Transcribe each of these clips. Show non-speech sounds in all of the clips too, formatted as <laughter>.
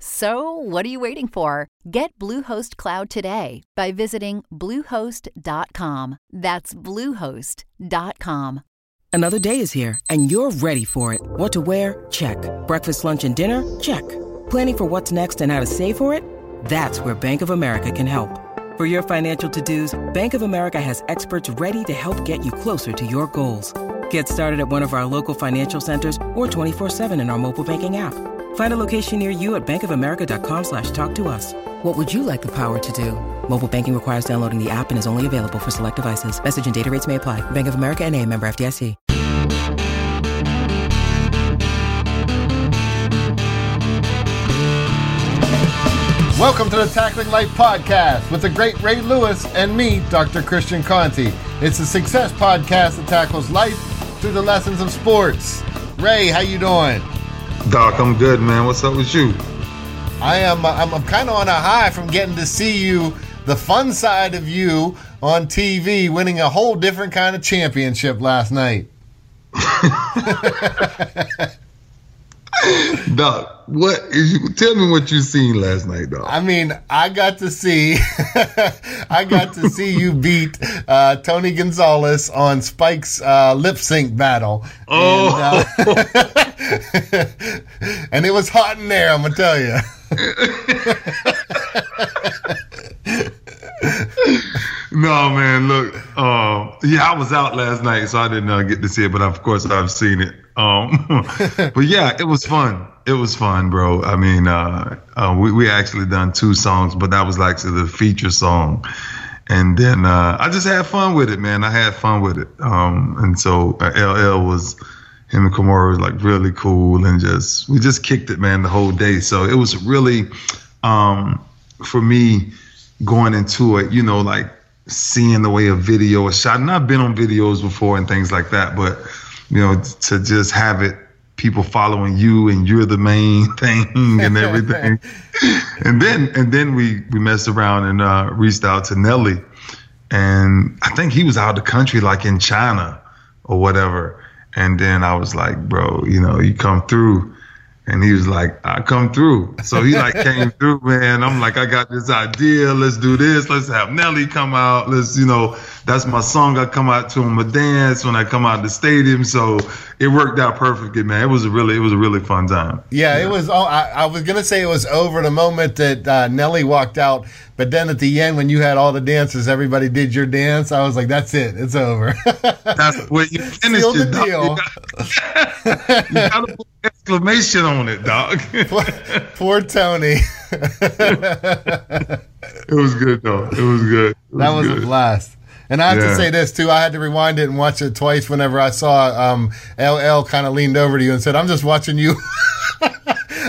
So, what are you waiting for? Get Bluehost Cloud today by visiting Bluehost.com. That's Bluehost.com. Another day is here, and you're ready for it. What to wear? Check. Breakfast, lunch, and dinner? Check. Planning for what's next and how to save for it? That's where Bank of America can help. For your financial to dos, Bank of America has experts ready to help get you closer to your goals. Get started at one of our local financial centers or 24 7 in our mobile banking app. Find a location near you at bankofamerica.com slash talk to us. What would you like the power to do? Mobile banking requires downloading the app and is only available for select devices. Message and data rates may apply. Bank of America and a member FDIC. Welcome to the Tackling Life podcast with the great Ray Lewis and me, Dr. Christian Conti. It's a success podcast that tackles life through the lessons of sports. Ray, how you doing? Doc, I'm good, man. What's up with you? I am. uh, I'm, I'm kind of on a high from getting to see you, the fun side of you on TV, winning a whole different kind of championship last night. <laughs> Doc, what is you tell me what you seen last night, Doc? I mean, I got to see, <laughs> I got to see you <laughs> beat uh, Tony Gonzalez on Spike's uh, lip sync battle. Oh. And, uh, <laughs> and it was hot in there, I'm gonna tell you. <laughs> no, man, look, um, yeah, I was out last night, so I didn't uh, get to see it, but of course I've seen it. Um, <laughs> but yeah, it was fun. It was fun, bro. I mean, uh, uh, we we actually done two songs, but that was like the feature song. And then uh, I just had fun with it, man. I had fun with it. Um, and so uh, LL was him and Kimura was like really cool and just we just kicked it, man, the whole day. So it was really um, for me going into it, you know, like seeing the way a video is shot. And I've been on videos before and things like that, but you know, to just have it people following you and you're the main <laughs> thing and everything. <laughs> and then and then we we messed around and uh, reached out to Nelly, and I think he was out of the country, like in China or whatever. And then I was like, bro, you know, you come through. And he was like, I come through. So he like <laughs> came through, man. I'm like, I got this idea. Let's do this. Let's have Nelly come out. Let's, you know, that's my song. I come out to him a dance when I come out of the stadium. So it worked out perfectly, man. It was a really, it was a really fun time. Yeah, it was. Oh, I, I was gonna say it was over the moment that uh, Nelly walked out, but then at the end when you had all the dancers, everybody did your dance. I was like, that's it. It's over. That's what you <laughs> finished Sealed the deal. <laughs> You got- you gotta put exclamation on it, dog. <laughs> poor, poor Tony. It was good though. It was good. It That was good. a blast. And I have to say this too. I had to rewind it and watch it twice whenever I saw um, LL kind of leaned over to you and said, "I'm just watching you. <laughs>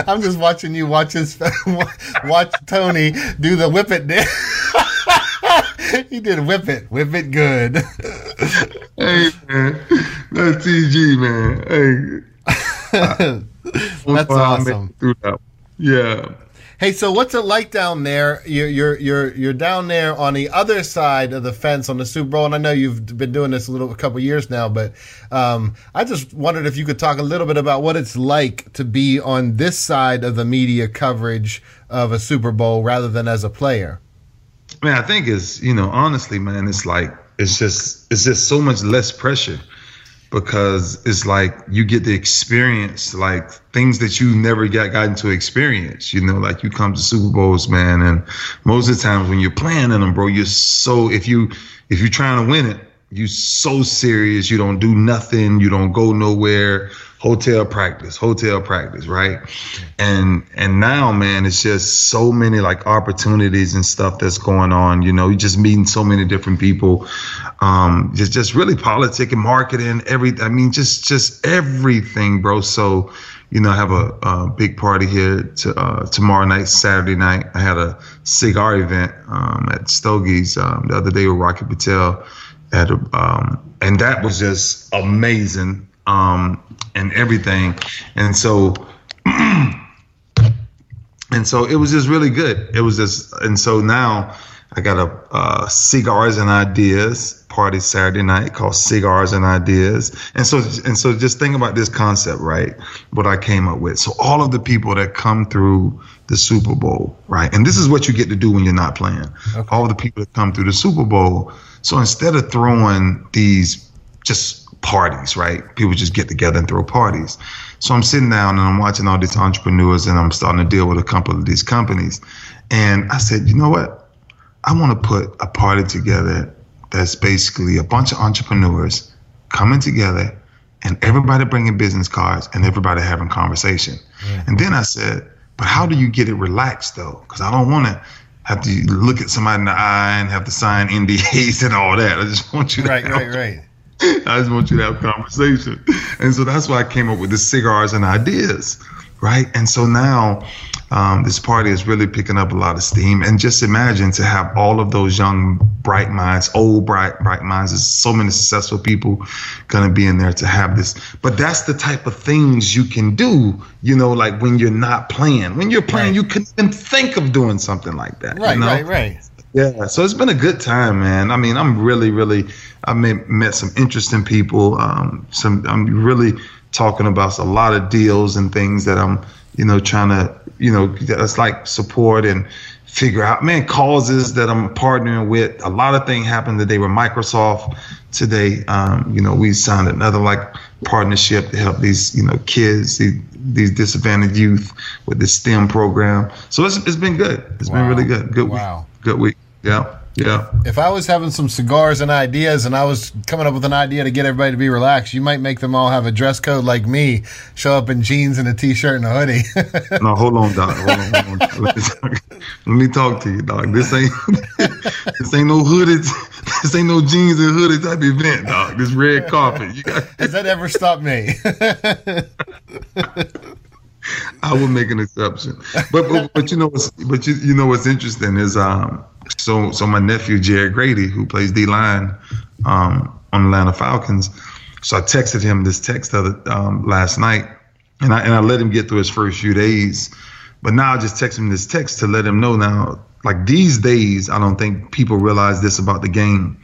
I'm just watching you watch his <laughs> watch Tony do the whip it dance." he did whip it, whip it good. Hey man, that's TG man. Hey, That's awesome. that. Yeah. Hey, so what's it like down there? You're you're you're you're down there on the other side of the fence on the Super Bowl, and I know you've been doing this a little a couple years now, but um, I just wondered if you could talk a little bit about what it's like to be on this side of the media coverage of a Super Bowl rather than as a player. Man, I think it's you know honestly, man, it's like it's just it's just so much less pressure because it's like you get to experience like things that you never got gotten to experience. You know, like you come to Super Bowls, man, and most of the times when you're playing in them, bro, you're so if you if you're trying to win it, you so serious. You don't do nothing. You don't go nowhere. Hotel practice, hotel practice, right? And and now, man, it's just so many like opportunities and stuff that's going on. You know, you're just meeting so many different people. Um, just just really politic and marketing, every I mean, just just everything, bro. So you know, I have a, a big party here to, uh, tomorrow night, Saturday night. I had a cigar event um, at Stogie's um, the other day with Rocky Patel, at um, and that was just amazing um, and everything. And so, <clears throat> and so it was just really good. It was just, and so now I got a uh, cigars and ideas party Saturday night called Cigars and Ideas. And so and so just think about this concept, right? What I came up with. So all of the people that come through the Super Bowl, right? And this is what you get to do when you're not playing. Okay. All the people that come through the Super Bowl. So instead of throwing these just parties, right? People just get together and throw parties. So I'm sitting down and I'm watching all these entrepreneurs and I'm starting to deal with a couple of these companies. And I said, you know what? I want to put a party together that's basically a bunch of entrepreneurs coming together and everybody bringing business cards and everybody having conversation. Yeah. And then I said, but how do you get it relaxed though? Because I don't want to have to look at somebody in the eye and have to sign NDAs and all that. I just want you to right, right, right. I just want you to have conversation. And so that's why I came up with the cigars and ideas, right? And so now um, this party is really picking up a lot of steam. And just imagine to have all of those young, bright minds, old, bright, bright minds. There's so many successful people going to be in there to have this. But that's the type of things you can do, you know, like when you're not playing. When you're playing, right. you can even think of doing something like that. Right, you know? right, right. Yeah, so it's been a good time, man. I mean, I'm really, really, I met, met some interesting people. Um, some, I'm really talking about a lot of deals and things that I'm, you know, trying to you know, that's like support and figure out, man, causes that I'm partnering with. A lot of things happened today with Microsoft today. Um, you know, we signed another like partnership to help these, you know, kids, these, these disadvantaged youth with the STEM program. So it's, it's been good. It's wow. been really good. Good wow. week. Good week. Yeah. Yeah. If I was having some cigars and ideas and I was coming up with an idea to get everybody to be relaxed, you might make them all have a dress code like me, show up in jeans and a t shirt and a hoodie. <laughs> no, hold on, Doc. Hold on, hold on. Let, me talk, let me talk to you, Doc. This ain't <laughs> this ain't no hooded this ain't no jeans and hoodie type event, Doc. This red carpet. You got Has that ever stopped me? <laughs> <laughs> I would make an exception. But but, but you know what's but you, you know what's interesting is um so so my nephew Jared Grady, who plays D line um, on the Atlanta Falcons, so I texted him this text other, um, last night, and I and I let him get through his first few days, but now I just text him this text to let him know now. Like these days, I don't think people realize this about the game.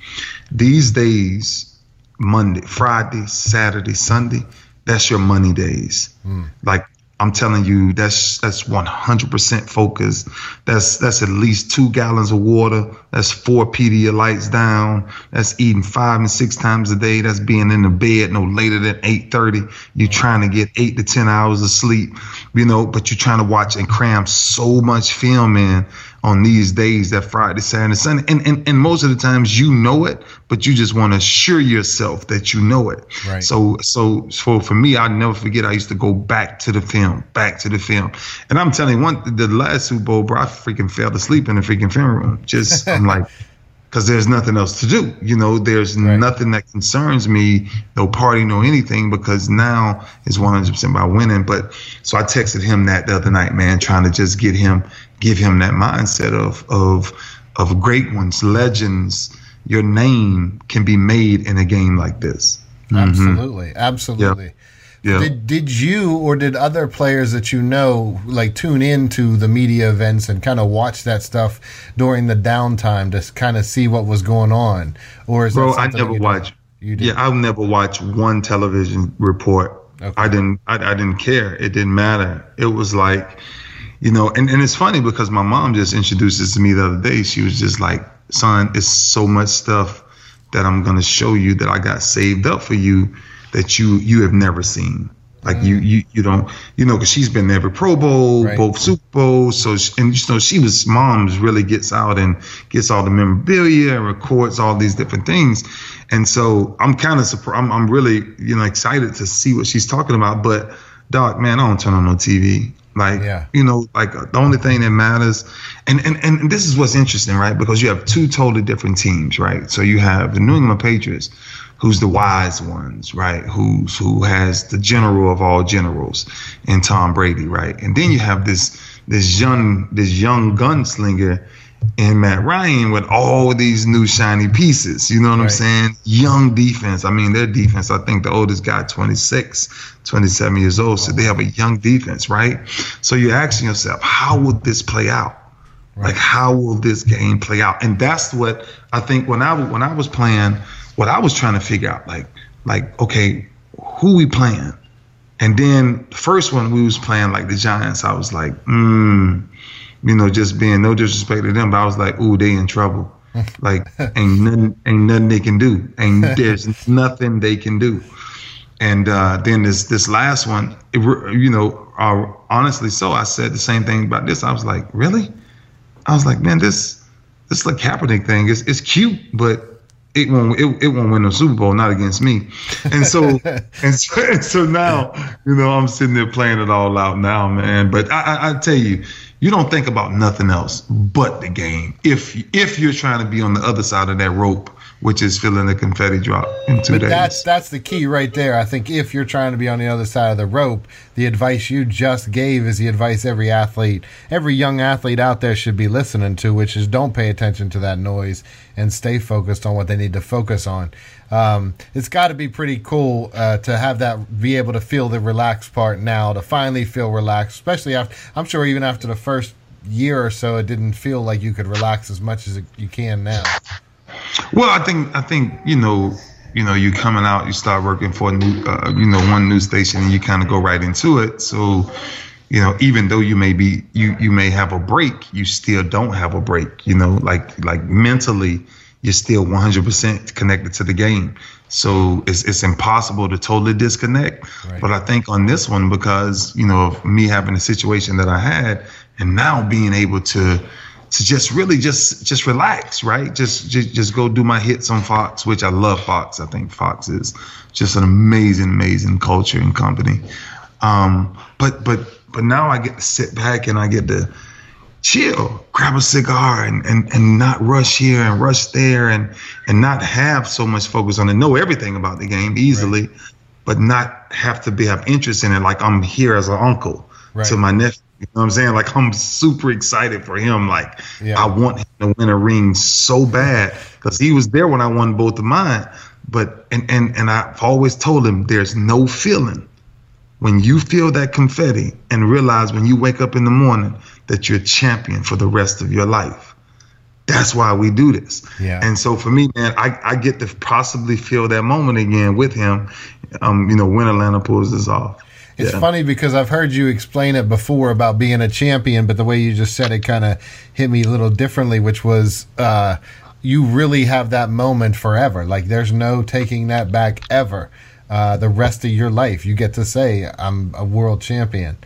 These days, Monday, Friday, Saturday, Sunday, that's your money days. Mm. Like I'm telling you, that's that's 100% focus. That's that's at least two gallons of water. That's four Pedialytes down. That's eating five and six times a day. That's being in the bed no later than 8:30. You're trying to get eight to ten hours of sleep, you know, but you're trying to watch and cram so much film in on these days that Friday, Saturday, Sunday. And, and, and most of the times you know it, but you just want to assure yourself that you know it. Right. So, so, so for me, I'll never forget, I used to go back to the film, back to the film. And I'm telling you, one, the last Super Bowl, bro, I freaking fell asleep in the freaking film room. Just, I'm <laughs> like, because there's nothing else to do. You know, there's right. nothing that concerns me, no party, no anything, because now it's 100% by winning. But so I texted him that the other night, man, trying to just get him give him that mindset of of of great ones, legends. Your name can be made in a game like this. Absolutely, mm-hmm. absolutely. Yeah. Did did you or did other players that you know like tune into the media events and kind of watch that stuff during the downtime to kind of see what was going on? Or is bro? I never watch. You did? Yeah, I'll never watch one television report. Okay. I didn't. I, I didn't care. It didn't matter. It was like you know, and, and it's funny because my mom just introduced this to me the other day. She was just like, son, it's so much stuff that I'm going to show you that I got saved up for you that you you have never seen. Like you, you, you don't, you know, because she's been every Pro Bowl, Right. both Super Bowls. So, she, and you know, she was mom's really gets out and gets all the memorabilia and records all these different things. And so I'm kind of surprised. I'm, I'm really, you know, excited to see what she's talking about. But, Doc, man, I don't turn on no TV. Like, Yeah. you know, like uh, the only thing that matters, and, and and this is what's interesting, right? Because you have two totally different teams, right? So you have the New England Patriots, who's the wise ones, right? Who's who has the general of all generals in Tom Brady, right? And then you have this this young this young gunslinger in Matt Ryan with all these new shiny pieces. You know what I'm saying? Young defense. I mean, their defense, I think the oldest guy 26, 27 years old. So they have a young defense, right? So you're asking yourself, how would this play out? Like how will this game play out? And that's what I think when I when I was playing, what I was trying to figure out, like like okay, who we playing? And then the first one we was playing like the Giants, I was like, mm, you know, just being no disrespect to them, but I was like, ooh, they in trouble. <laughs> Like ain't nothing ain't nothing they can do. Ain't <laughs> there's nothing they can do. And uh, then this this last one, it, you know, uh, honestly, so I said the same thing about this. I was like, really? I was like, man, this this like Kaepernick thing is it's cute, but it won't it, it won't win the Super Bowl, not against me. And so <laughs> and so, and so now, you know, I'm sitting there playing it all out now, man. But I, I, I tell you, you don't think about nothing else but the game. If if you're trying to be on the other side of that rope, which is feeling the confetti drop in two But days. that's that's the key right there. I think if you're trying to be on the other side of the rope, the advice you just gave is the advice every athlete, every young athlete out there should be listening to, which is don't pay attention to that noise and stay focused on what they need to focus on. Um, it's got to be pretty cool uh, to have that, be able to feel the relaxed part now, to finally feel relaxed, especially after. I'm sure even after the first year or so, it didn't feel like you could relax as much as you can now. Well, I think I think you know you know you coming out, you start working for a new uh, you know one news station, and you kind of go right into it. So you know even though you may be you you may have a break, you still don't have a break. You know, like like mentally, you're still 100% connected to the game. So it's it's impossible to totally disconnect. Right. But I think on this one, because you know of me having a situation that I had, and now being able to to just really just just relax, right? Just just just go do my hits on Fox, which I love Fox. I think Fox is just an amazing, amazing culture and company. Um, but but but now I get to sit back and I get to chill, grab a cigar and, and, and not rush here and rush there and and not have so much focus on it. Know everything about the game easily, but not have to be have interest in it like I'm here as an uncle Right. to my nephew. You know what I'm saying? Like I'm super excited for him. Like Yeah. I want him to win a ring so bad because he was there when I won both of mine. But and and and I've always told him there's no feeling when you feel that confetti and realize when you wake up in the morning that you're a champion for the rest of your life. That's why we do this. Yeah. And so for me, man, I, I get to possibly feel that moment again with him, um, you know, when Atlanta pulls this off. It's Yeah. funny because I've heard you explain it before about being a champion, but the way you just said it kind of hit me a little differently, which was uh, you really have that moment forever. Like there's no taking that back ever. Uh, the rest of your life, you get to say, "I'm a world champion."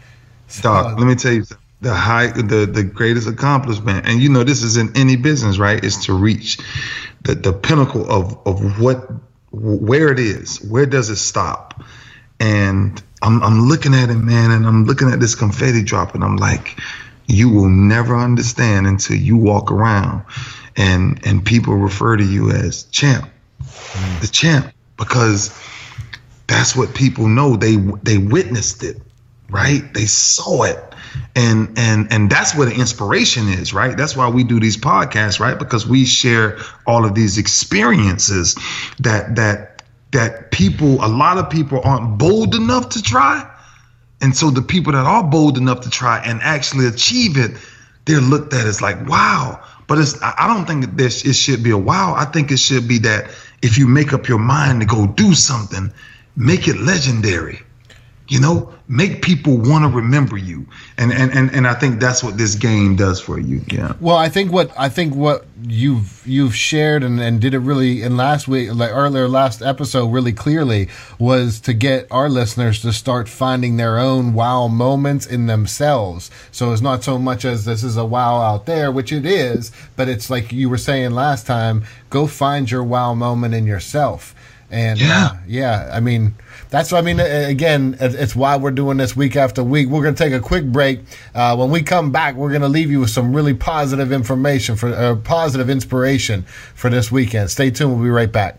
Doc, let me tell you the high the the greatest accomplishment and you know this is in any business right is to reach the the pinnacle of of what where it is where does it stop and I'm I'm looking at it man and I'm looking at this confetti drop and I'm like you will never understand until you walk around and and people refer to you as champ the champ because that's what people know. They they witnessed it right? They saw it. And and and that's where the inspiration is right? That's why we do these podcasts right? Because we share all of these experiences that that that people a lot of people aren't bold enough to try. And so the people that are bold enough to try and actually achieve it they're looked at as like wow. But it's i don't think that this it should be a wow. I think it should be that if you make up your mind to go do something make it legendary you know, make people want to remember you. And, and and and I think that's what this game does for you. Yeah. Well, I think what I think what you've you've shared and, and did it really in last week like earlier last episode really clearly was to get our listeners to start finding their own wow moments in themselves. So it's not so much as this is a wow out there, which it is, but it's like you were saying last time, go find your wow moment in yourself. And yeah, uh, yeah I mean, that's what I mean. Again, it's why we're doing this week after week. We're going to take a quick break. Uh, when we come back, we're going to leave you with some really positive information for uh, positive inspiration for this weekend. Stay tuned. We'll be right back.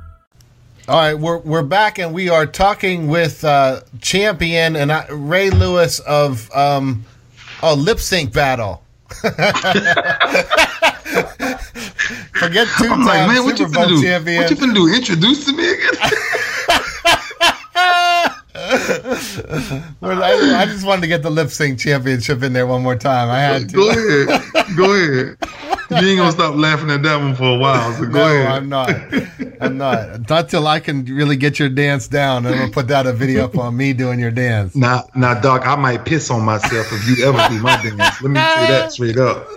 All right, we're we're back and we are talking with uh, champion and uh, Ray Lewis of um, oh lip sync battle. <laughs> Forget 2 times like, man, what Super you Bowl champion. What you finna do? Introduce to me again? <laughs> <laughs> I, I, just wanted to get the lip sync championship in there one more time. I had to. Go ahead. Go ahead you ain't gonna stop laughing at that one for a while. So go no, ahead. I'm not. I'm not. Not till I can really get your dance down. I'm gonna put that a video up on me doing your dance. Now, now, Doc, I might piss on myself if you ever do my dance. Let me say that straight up.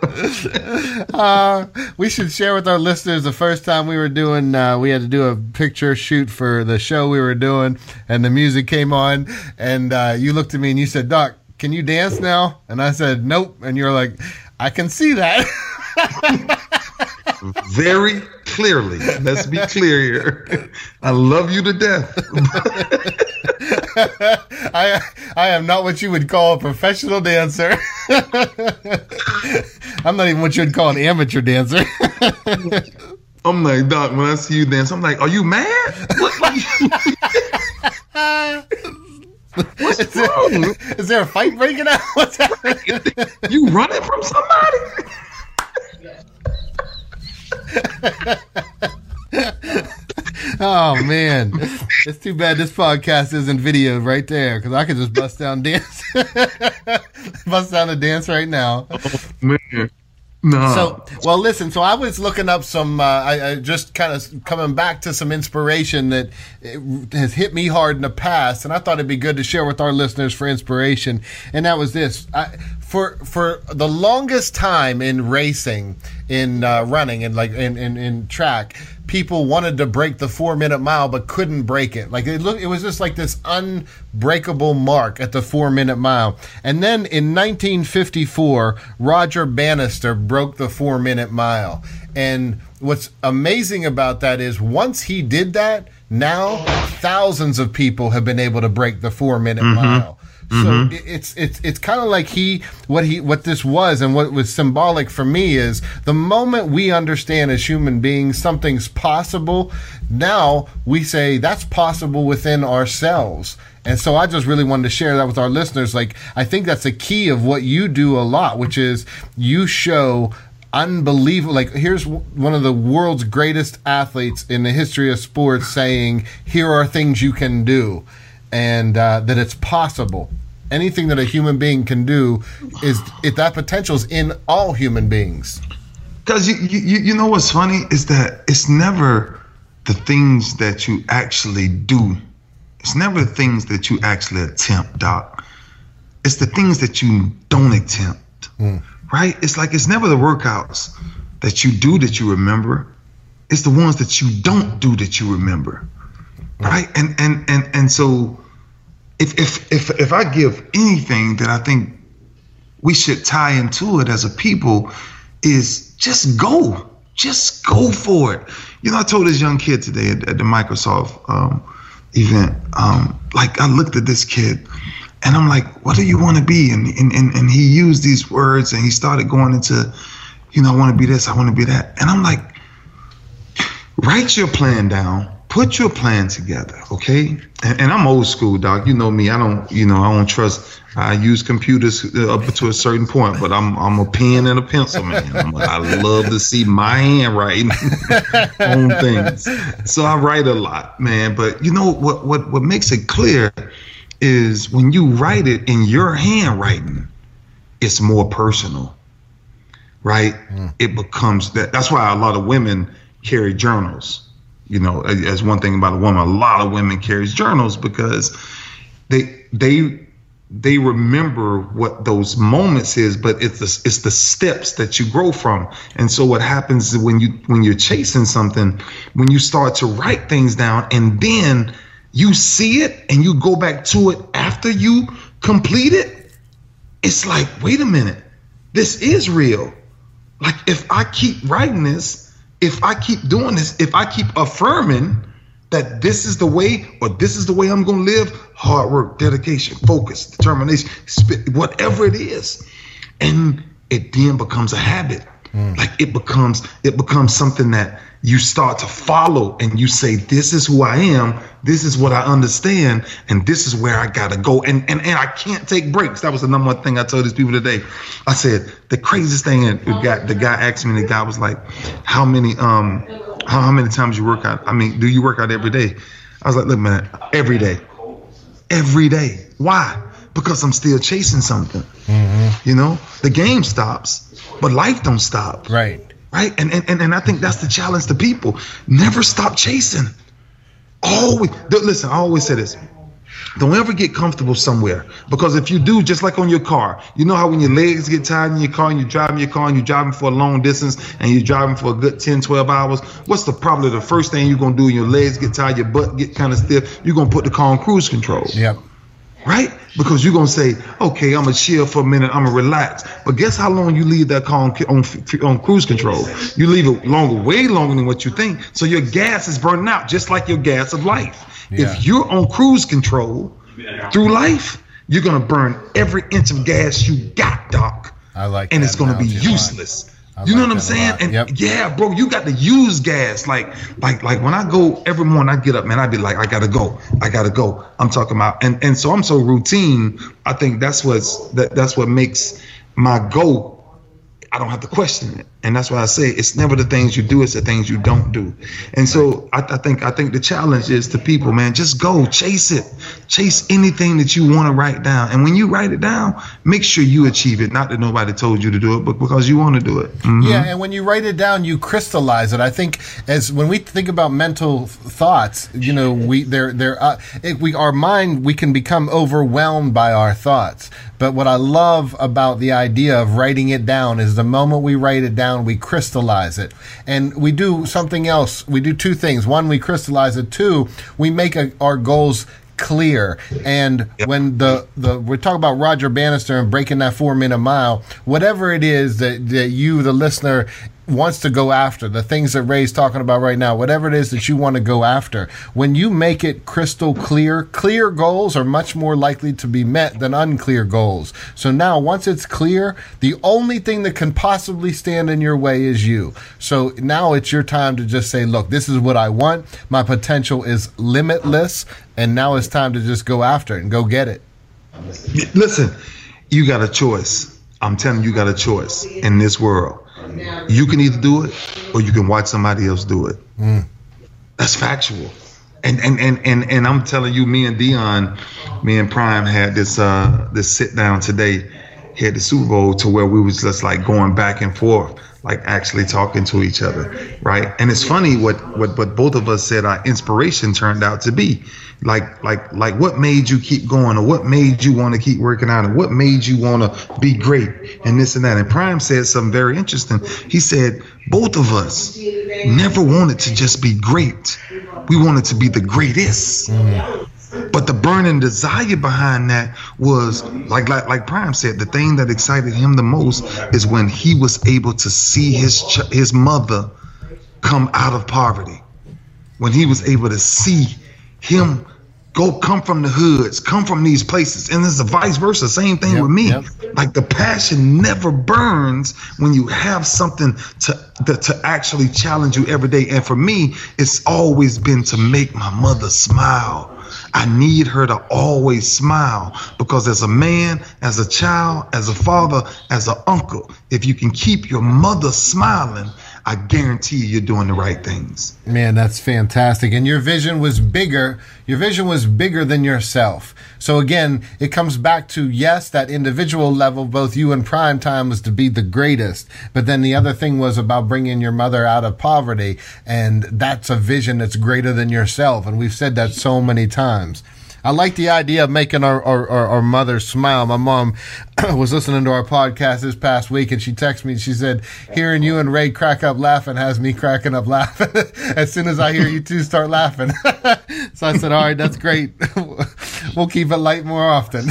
<laughs> uh, we should share with our listeners the first time we were doing. Uh, we had to do a picture shoot for the show we were doing, and the music came on, and uh, you looked at me and you said, "Doc, can you dance now?" And I said, "Nope," and you're like, "I can see that." <laughs> Very clearly. Let's be clear here. I love you to death. <laughs> I I am not what you would call a professional dancer. <laughs> I'm not even what you would call an amateur dancer. <laughs> I'm like, Doc, when I see you dance, I'm like, are you mad? What, What's is wrong? There, is there a fight breaking out? What's happening? You running from somebody? <laughs> oh man, it's too bad this podcast isn't video right there because I could just bust down dance, <laughs> bust down a dance right now. Oh, man. No. So, well, listen. So I was looking up some. Uh, I, I, just kind of coming back to some inspiration that has hit me hard in the past, and I thought it'd be good to share with our listeners for inspiration. And that was this: I, for for the longest time in racing, in uh, running, and like in, in in track, people wanted to break the four minute mile but couldn't break it. Like it looked, it was just like this unbreakable mark at the four minute mile. And then in 1954, Roger Bannister broke the four minute mile. And what's amazing about that is once he did that, now thousands of people have been able to break the four minute mm-hmm. mile. Mm-hmm. So it's it's it's kind of like he what he what this was and what was symbolic for me is the moment we understand as human beings something's possible, now we say that's possible within ourselves. And so I just really wanted to share that with our listeners. Like I think that's a key of what you do a lot, which is you show unbelievable. Like, here's one of the world's greatest athletes in the history of sports saying, Here are things you can do and uh, that it's possible. Anything that a human being can do is if that potential is in all human beings. Because you, you you know what's funny is that it's never the things that you actually do. It's never the things that you actually attempt, Doc. It's the things that you don't attempt. Mm. Right? It's like it's never the workouts that you do that you remember. It's the ones that you don't do that you remember. Right? And and and and so if if if if I give anything that I think we should tie into it as a people is just go, just go for it. You know, I told this young kid today at, at the Microsoft um, event, um, like I looked at this kid and I'm like, what do you want to be? And, and, and, and he used these words and he started going into, you know, I want to be this, I want to be that. And I'm like, write your plan down, put your plan together, okay? And, and I'm old school, doc. You know me. I don't, you know, I don't trust. I use computers uh, up to a certain point, but I'm I'm a pen and a pencil man. I'm, I love to see my handwriting <laughs> on things, so I write a lot, man. But you know what? What what makes it clear is when you write it in your handwriting, it's more personal, right? Mm. It becomes that. That's why a lot of women carry journals you know, as one thing about a woman, a lot of women carries journals because they they they remember what those moments is, but it's the, it's the steps that you grow from. And so what happens when you when you're chasing something, when you start to write things down and then you see it and you go back to it after you complete it, it's like, wait a minute, this is real. Like if I keep writing this, if I keep doing this, if I keep affirming that this is the way or this is the way I'm going to live, hard work, dedication, focus, determination, whatever it is, and it then becomes a habit. Mm. Like it becomes it becomes something that you start to follow and you say, This is who I am, this is what I understand, and this is where I gotta go. And and, and I can't take breaks. That was the number one thing I told these people today. I said, the craziest thing and the guy the guy asked me, the guy was like, How many um how, how many times you work out? I mean, do you work out every day? I was like, look, man, every day. Every day. Why? Because I'm still chasing something. Mm-hmm. You know, the game stops but life don't stop. Right. Right. And, and and I think that's the challenge to people. Never stop chasing. Always listen, I always say this. Don't ever get comfortable somewhere because if you do, just like on your car, you know how when your legs get tired in your car and you're driving your car and you're driving for a long distance and you're driving for a good 10, 12 hours, what's the probably the first thing you're going to do when your legs get tired, your butt get kind of stiff, you're going to put the car on cruise control. Yep right? Because you're gonna say, okay, I'm gonna chill for a minute, I'm gonna relax. But guess how long you leave that car on, on, on cruise control? You leave it longer, way longer than what you think. So your gas is burning out, just like your gas of life. Yeah. If you're on cruise control through life, you're gonna burn every inch of gas you got, Doc. I like, and it's gonna be useless. I you like know what I'm saying? And yep. yeah, bro, you got to use gas. Like, like, like when I go every morning, I get up, man, I be like, I gotta go, I gotta go. I'm talking about, and and so I'm so routine. I think that's what's that that's what makes my go I don't have to question it. And that's why I say it's never the things you do, it's the things you don't do. And so I, I, think I think the challenge is to people, man, just go chase it. Chase anything that you want to write down. And when you write it down, make sure you achieve it. Not that nobody told you to do it, but because you want to do it. Mm-hmm. Yeah, and when you write it down, you crystallize it. I think as when we think about mental thoughts, you know, we they're they're uh, we our mind we can become overwhelmed by our thoughts. But what I love about the idea of writing it down is the moment we write it down, we crystallize it. And we do something else. We do two things. One, we crystallize it. Two, we make a, our goals clear. And yep. when the, the we talk about Roger Bannister and breaking that four minute mile, whatever it is that, that you, the listener, wants to go after, the things that Ray's talking about right now, whatever it is that you want to go after, when you make it crystal clear, clear goals are much more likely to be met than unclear goals. So now, once it's clear, the only thing that can possibly stand in your way is you. So now it's your time to just say, look, this is what I want. My potential is limitless. And now it's time to just go after it and go get it. Listen, you got a choice. I'm telling you, you got a choice in this world you can either do it or you can watch somebody else do it. Mm. That's factual. And, and and and and I'm telling you, me and Deion, me and Prime had this uh this sit down today here at the Super Bowl to where we was just like going back and forth, like actually talking to each other, right? And it's funny what what what both of us said our inspiration turned out to be. Like like like what made you keep going or what made you want to keep working out and what made you want to be great and this and that. And prime said something very interesting. He said both of us never wanted to just be great. We wanted to be the greatest. Mm. But the burning desire behind that was like like like Prime said, the thing that excited him the most is when he was able to see his ch- his mother come out of poverty. When he was able to see him go come from the hoods, come from these places. And it's the vice versa, same thing Yep, with me. yep. Like the passion never burns when you have something to, to to actually challenge you every day. And for me, it's always been to make my mother smile. I need her to always smile because as a man, as a child, as a father, as an uncle, if you can keep your mother smiling, I guarantee you you're doing the right things. Man, that's fantastic. And your vision was bigger. Your vision was bigger than yourself. So again, it comes back to yes, that individual level, both you and Prime Time was to be the greatest. But then the other thing was about bringing your mother out of poverty. And that's a vision that's greater than yourself. And we've said that so many times. I like the idea of making our, our, our, our mother smile. My mom <clears throat> was listening to our podcast this past week and she texted me. She said, hearing you and Ray crack up laughing has me cracking up laughing. <laughs> as soon as I hear you two start laughing. <laughs> so I said, all right, that's great. <laughs> we'll keep it light more often.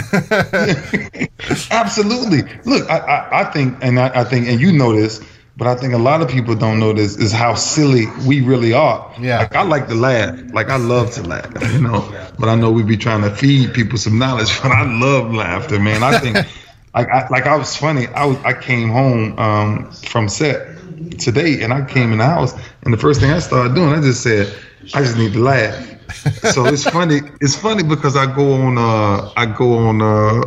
Absolutely. Look, I, I, I think, and I, I think, and you know this, but I think a lot of people don't know this is how silly we really are. Yeah. Like I like to laugh. Like I love to laugh, <laughs> you know. But I know we be trying to feed people some knowledge. <laughs> But I love laughter, man. I think, <laughs> like, I, like I was funny. I was, I came home um, from set today, and I came in the house, and the first thing I started doing, I just said, I just need to laugh. so it's funny. It's funny because I go on, uh, I go on uh,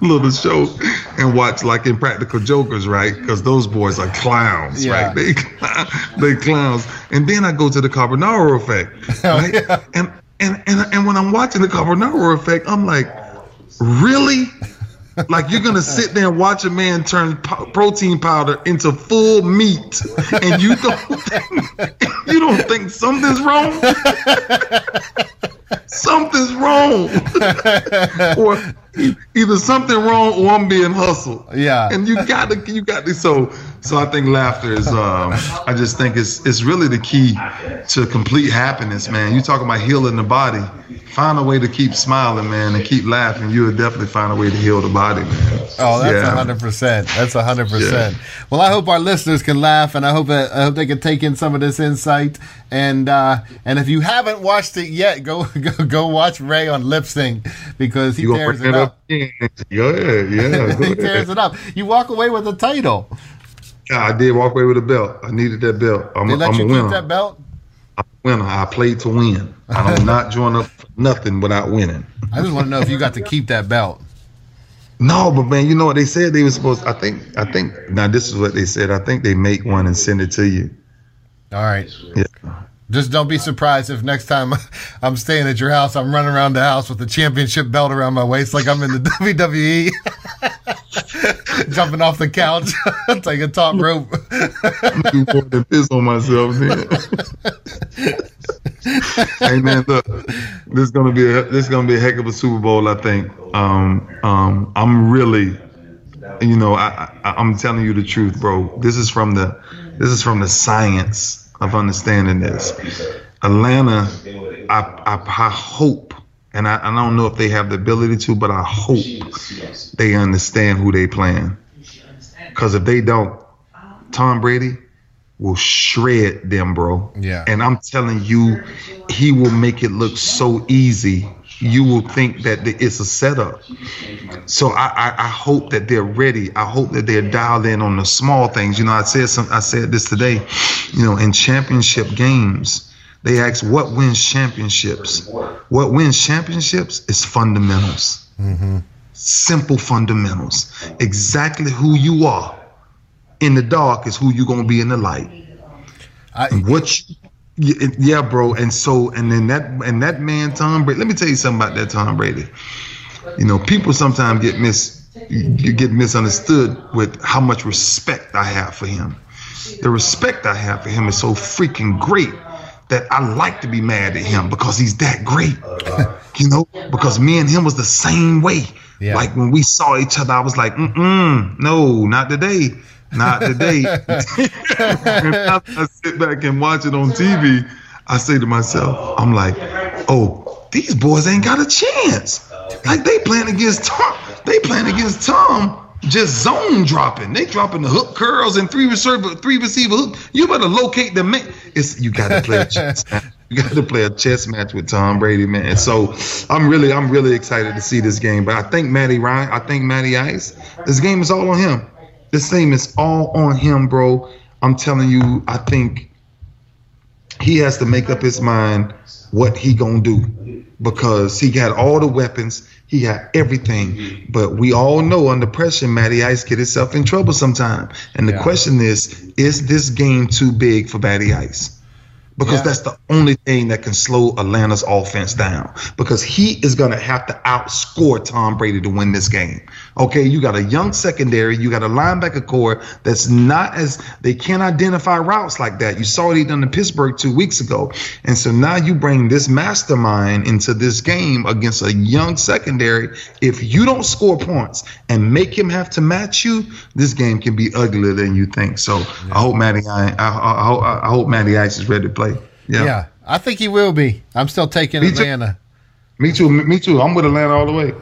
<laughs> little show and watch like Impractical Jokers, right? Because those boys are clowns, Yeah. right? They <laughs> they clowns. And then I go to the Carbonaro Effect, <laughs> right? And and and and when I'm watching the Carbonaro Effect, I'm like, really? Like you're gonna sit there and watch a man turn po- protein powder into full meat, and you don't think, <laughs> you don't think something's wrong? something's wrong, <laughs> or either something wrong or I'm being hustled. Yeah. and you got to you got to so so I think laughter is um I just think it's it's really the key to complete happiness, man. You talk about healing the body. Find a way to keep smiling, man, and keep laughing. You'll definitely find a way to heal the body, man. Oh, that's a Yeah. hundred percent. That's a hundred percent. Well, I hope our listeners can laugh, and I hope that I hope they can take in some of this insight. And uh, and if you haven't watched it yet, go <laughs> go go watch Ray on Lip Sync because he You tears it up. up? Yeah, yeah, yeah. <laughs> He tears it up. You walk away with the title. Yeah, I did walk away with a belt. I needed that belt. I'm, They a, let I'm you a keep winner. that belt. winner. I played to win. I'm <laughs> not join up for nothing without winning. I just want to know if you got to keep that belt. No, but man, you know what they said they were supposed. I think. I think. Now this is what they said. I think they make one and send it to you. All right. Yeah. Just don't be surprised if next time <laughs> I'm staying at your house, I'm running around the house with the championship belt around my waist like I'm in the <laughs> WWE. <laughs> Jumping off the couch, taking top rope. than piss on myself. Then. hey man, look, this is gonna be a this is gonna be a heck of a Super Bowl. I think. Um, um, I'm really, you know, I, I I'm telling you the truth, bro. This is from the this is from the science of understanding this. Atlanta, I I, I hope. And I, I don't know if they have the ability to, but I hope they understand who they playing. Because if they don't, Tom Brady will shred them, bro. Yeah. And I'm telling you, he will make it look so easy. You will think that it's a setup. So I, I, I hope that they're ready. I hope that they're dialed in on the small things. You know, I said some. I said this today. You know, in championship games, they ask what wins championships. What wins championships is fundamentals mm-hmm. simple fundamentals. Exactly who you are in the dark is who you're gonna be in the light. I, what you, yeah, yeah, bro. And so and then that and that man Tom Brady. Let me tell you something about that Tom Brady. You know, people sometimes get mis you get misunderstood with how much respect I have for him. The respect I have for him is so freaking great that I like to be mad at him because he's that great. You know, because me and him was the same way. Yeah. Like when we saw each other, I was like, mm no, not today. Not today. <laughs> and after I sit back and watch it on TV, I say to myself, I'm like, oh, these boys ain't got a chance. Like they playing against Tom. They playing against Tom. Just zone dropping. They dropping the hook curls and three receiver, three receiver hook. You better locate the man. It's you got to play a chess. <laughs> match. You got to play a chess match with Tom Brady, man. And so I'm really, I'm really excited to see this game. But I think Matty Ryan, I think Matty Ice. This game is all on him. This game is all on him, bro. I'm telling you. I think he has to make up his mind what he gonna do because he got all the weapons, he got everything. But we all know under pressure, Matty Ice get himself in trouble sometime. And the Yeah. question is, is this game too big for Matty Ice? Because Yeah. that's the only thing that can slow Atlanta's offense down. Because he is going to have to outscore Tom Brady to win this game. Okay, you got a young secondary, you got a linebacker corps that's not as they can't identify routes like that. You saw it done in Pittsburgh two weeks ago, and so now you bring this mastermind into this game against a young secondary. If you don't score points and make him have to match you, this game can be uglier than you think. So I hope Matty, I, I, I, hope- I hope Matty Ice is ready to play. Yeah. Yeah, I think he will be. I'm still taking Me too. Atlanta. Me too. Me too. I'm with Atlanta all the way.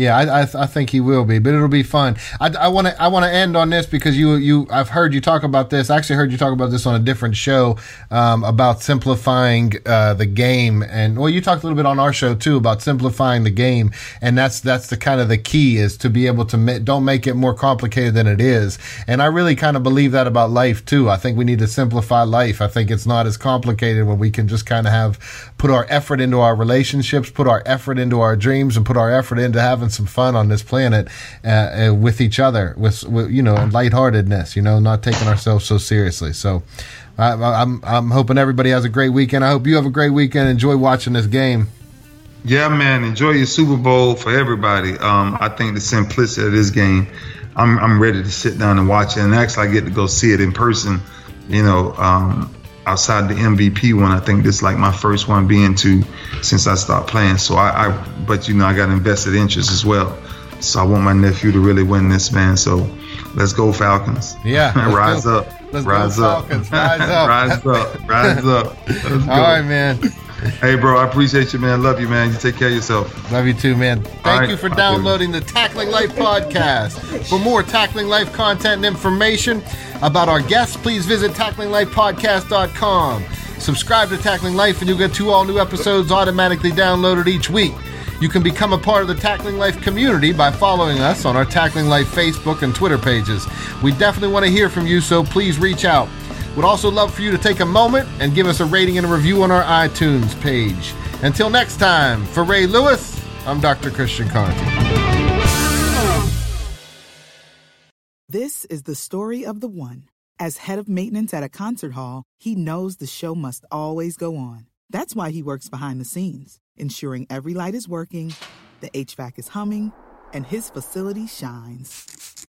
Yeah, I, I, I think he will be, but it'll be fun. I want to I want to end on this because you you I've heard you talk about this. I actually heard you talk about this on a different show um, about simplifying uh, the game, and well, you talked a little bit on our show too about simplifying the game, and that's that's the kind of the key is to be able to ma- don't make it more complicated than it is. And I really kind of believe that about life too. I think we need to simplify life. I think it's not as complicated when we can just kind of have put our effort into our relationships, put our effort into our dreams, and put our effort into having some fun on this planet uh, uh, with each other, with, with you know lightheartedness. You know, not taking ourselves so seriously. So. I, I'm I'm hoping everybody has a great weekend. I hope you have a great weekend. Enjoy watching this game. Yeah, man. Enjoy your Super Bowl for everybody. Um, I think the simplicity of this game, I'm I'm ready to sit down and watch it. And actually, I get to go see it in person. You know, um, outside the MVP one, I think this is like my first one being to since I stopped playing. So I, I but you know, I got invested interest as well. So I want my nephew to really win this, man. So let's go Falcons. Yeah, <laughs> rise go. up. Let's go rise up. Falcons. Rise <laughs> up. rise up. Rise up. <laughs> All right, man. Hey, bro, I appreciate you, man. Love you, man. You take care of yourself. Love you too, man. Thank right. you for downloading the Tackling Life podcast. For more Tackling Life content and information about our guests, please visit tacklinglifepodcast.com. Subscribe to Tackling Life and you'll get two all new episodes automatically downloaded each week. You can become a part of the Tackling Life community by following us on our Tackling Life Facebook and Twitter pages. We definitely want to hear from you, so please reach out. Would also love for you to take a moment and give us a rating and a review on our iTunes page. Until next time, for Ray Lewis, I'm Dr. Christian Conte. This is the story of the one. As head of maintenance at a concert hall, he knows the show must always go on. That's why he works behind the scenes, ensuring every light is working, the HVAC is humming, and his facility shines.